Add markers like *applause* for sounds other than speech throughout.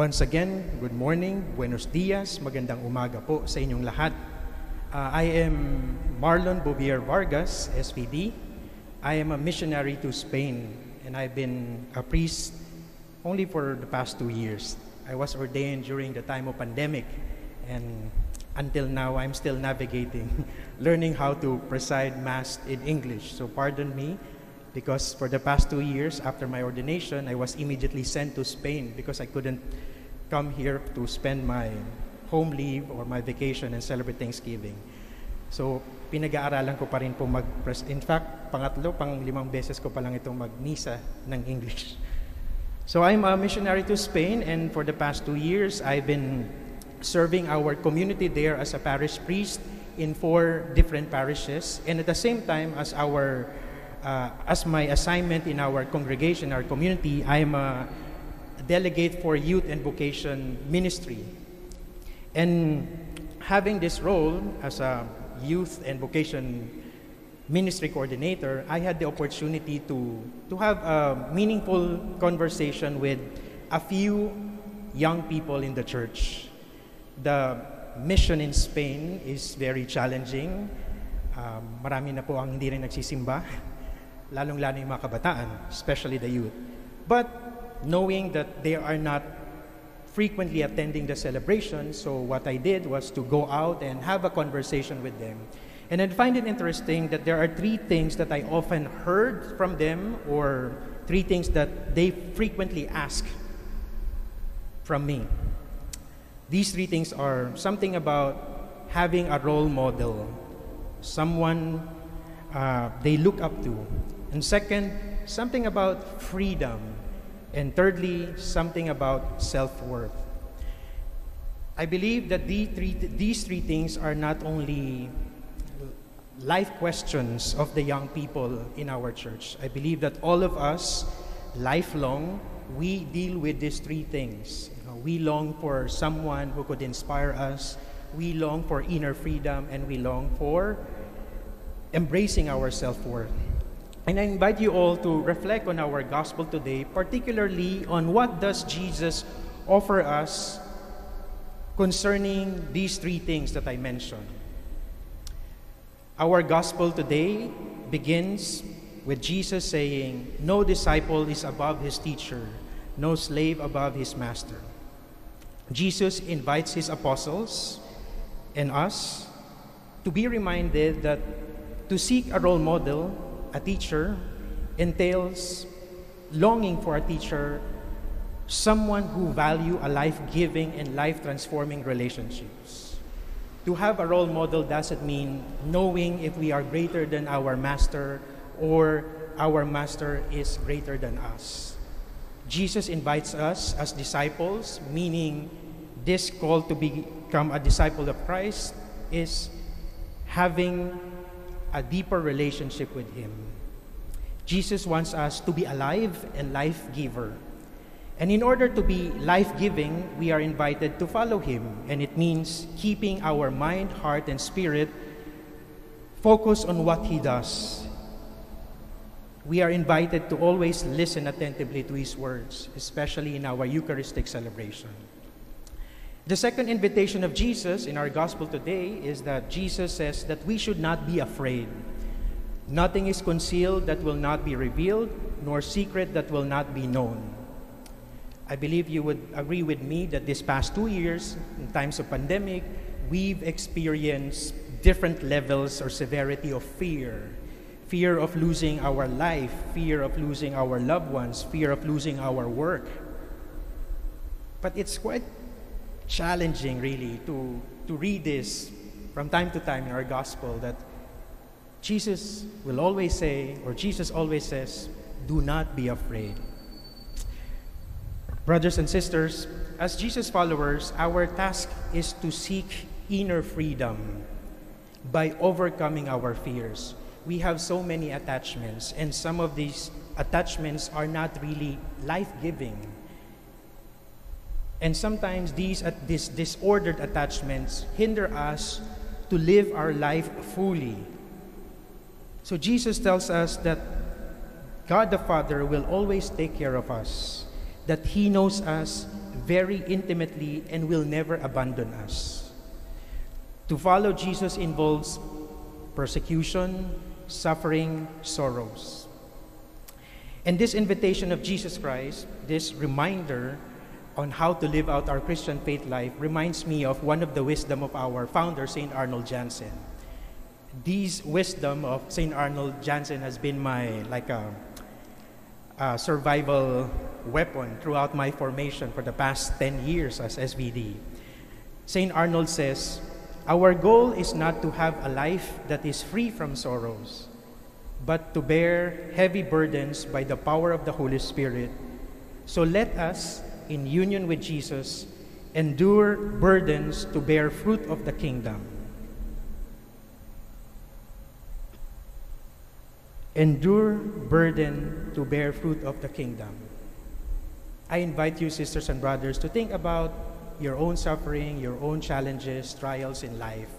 Once again, good morning, buenos dias, magandang umaga po sa inyong lahat. Uh, I am Marlon Bouvier Vargas, SVD. I am a missionary to Spain, and I've been a priest only for the past two years. I was ordained during the time of pandemic, and until now, I'm still navigating, *laughs* learning how to preside Mass in English. So pardon me because for the past two years after my ordination, I was immediately sent to Spain because I couldn't come here to spend my home leave or my vacation and celebrate Thanksgiving. So, pinag-aaralan ko pa rin po mag In fact, pangatlo, pang limang beses ko pa lang itong mag-misa ng English. So, I'm a missionary to Spain and for the past two years, I've been serving our community there as a parish priest in four different parishes and at the same time as our uh, as my assignment in our congregation, our community, I am a delegate for youth and vocation ministry. And having this role as a youth and vocation ministry coordinator, I had the opportunity to, to have a meaningful conversation with a few young people in the church. The mission in Spain is very challenging. Um, marami na po ang hindi rin nagsisimba. *laughs* lalong-lalo yung mga kabataan, especially the youth. But knowing that they are not frequently attending the celebration, so what I did was to go out and have a conversation with them. And I find it interesting that there are three things that I often heard from them, or three things that they frequently ask from me. These three things are something about having a role model, someone uh, they look up to, and second, something about freedom. And thirdly, something about self worth. I believe that these three, these three things are not only life questions of the young people in our church. I believe that all of us, lifelong, we deal with these three things. You know, we long for someone who could inspire us, we long for inner freedom, and we long for embracing our self worth. And I invite you all to reflect on our gospel today, particularly on what does Jesus offer us concerning these three things that I mentioned. Our gospel today begins with Jesus saying, No disciple is above his teacher, no slave above his master. Jesus invites his apostles and us to be reminded that to seek a role model a teacher entails longing for a teacher, someone who value a life-giving and life-transforming relationships. To have a role model doesn't mean knowing if we are greater than our master or our master is greater than us. Jesus invites us as disciples, meaning this call to become a disciple of Christ is having a deeper relationship with Him. Jesus wants us to be alive and life giver. And in order to be life giving, we are invited to follow Him. And it means keeping our mind, heart, and spirit focused on what He does. We are invited to always listen attentively to His words, especially in our Eucharistic celebration. The second invitation of Jesus in our gospel today is that Jesus says that we should not be afraid. Nothing is concealed that will not be revealed, nor secret that will not be known. I believe you would agree with me that this past two years, in times of pandemic, we've experienced different levels or severity of fear. Fear of losing our life, fear of losing our loved ones, fear of losing our work. But it's quite challenging, really, to, to read this from time to time in our gospel that Jesus will always say, or Jesus always says, do not be afraid. Brothers and sisters, as Jesus followers, our task is to seek inner freedom by overcoming our fears. We have so many attachments, and some of these attachments are not really life giving. And sometimes these, these disordered attachments hinder us to live our life fully. So Jesus tells us that God the Father will always take care of us, that He knows us very intimately and will never abandon us. To follow Jesus involves persecution, suffering, sorrows. And this invitation of Jesus Christ, this reminder on how to live out our Christian faith life, reminds me of one of the wisdom of our founder, St. Arnold Janssen. These wisdom of St. Arnold Janssen has been my like a, a survival weapon throughout my formation for the past 10 years as SVD. St. Arnold says, Our goal is not to have a life that is free from sorrows, but to bear heavy burdens by the power of the Holy Spirit. So let us, in union with Jesus, endure burdens to bear fruit of the kingdom. Endure burden to bear fruit of the kingdom. I invite you, sisters and brothers, to think about your own suffering, your own challenges, trials in life,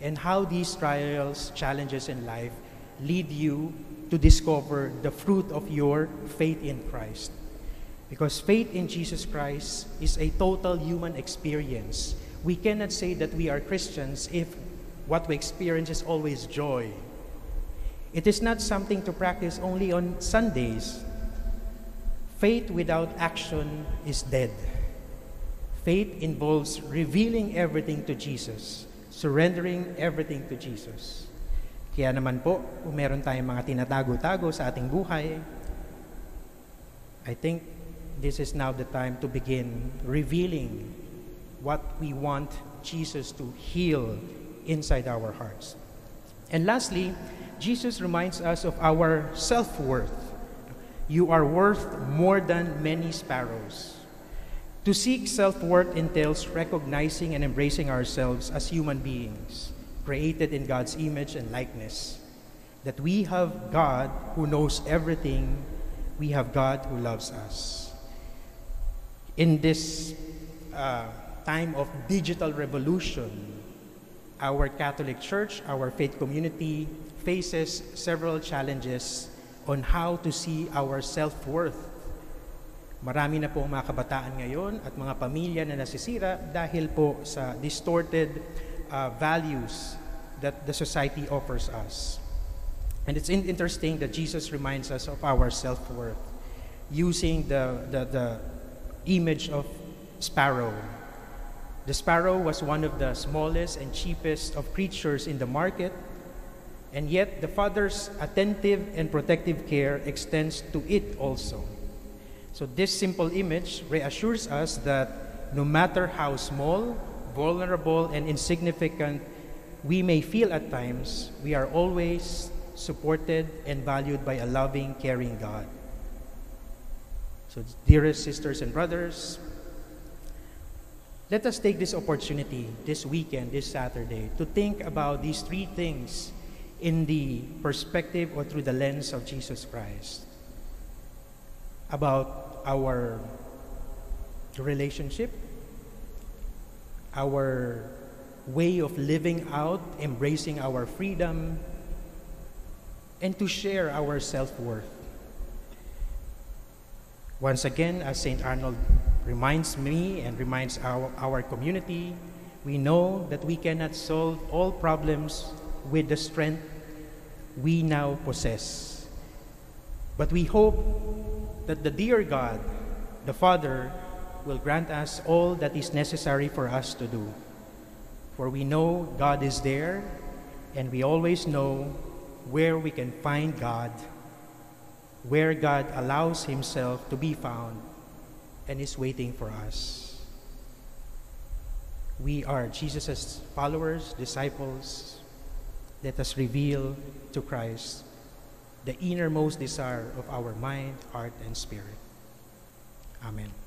and how these trials, challenges in life lead you to discover the fruit of your faith in Christ. Because faith in Jesus Christ is a total human experience. We cannot say that we are Christians if what we experience is always joy. It is not something to practice only on Sundays. Faith without action is dead. Faith involves revealing everything to Jesus, surrendering everything to Jesus. Kaya naman po, kung meron tayong mga tinatago-tago sa ating buhay, I think this is now the time to begin revealing what we want Jesus to heal inside our hearts. And lastly, Jesus reminds us of our self worth. You are worth more than many sparrows. To seek self worth entails recognizing and embracing ourselves as human beings, created in God's image and likeness. That we have God who knows everything, we have God who loves us. In this uh, time of digital revolution, our Catholic Church, our faith community, faces several challenges on how to see our self-worth. Marami na po mga kabataan ngayon at mga pamilya na nasisira dahil po sa distorted uh, values that the society offers us. And it's interesting that Jesus reminds us of our self-worth using the, the, the image of sparrow. The sparrow was one of the smallest and cheapest of creatures in the market and yet the Father's attentive and protective care extends to it also. So this simple image reassures us that no matter how small, vulnerable, and insignificant we may feel at times, we are always supported and valued by a loving, caring God. So, dearest sisters and brothers, let us take this opportunity this weekend, this Saturday, to think about these three things in the perspective or through the lens of Jesus Christ about our relationship, our way of living out, embracing our freedom, and to share our self worth. Once again, as St. Arnold reminds me and reminds our, our community, we know that we cannot solve all problems with the strength we now possess. But we hope that the dear God, the Father, will grant us all that is necessary for us to do. For we know God is there, and we always know where we can find God, where God allows Himself to be found and is waiting for us. We are Jesus' followers, disciples, let us reveal to Christ the innermost desire of our mind, heart, and spirit. Amen.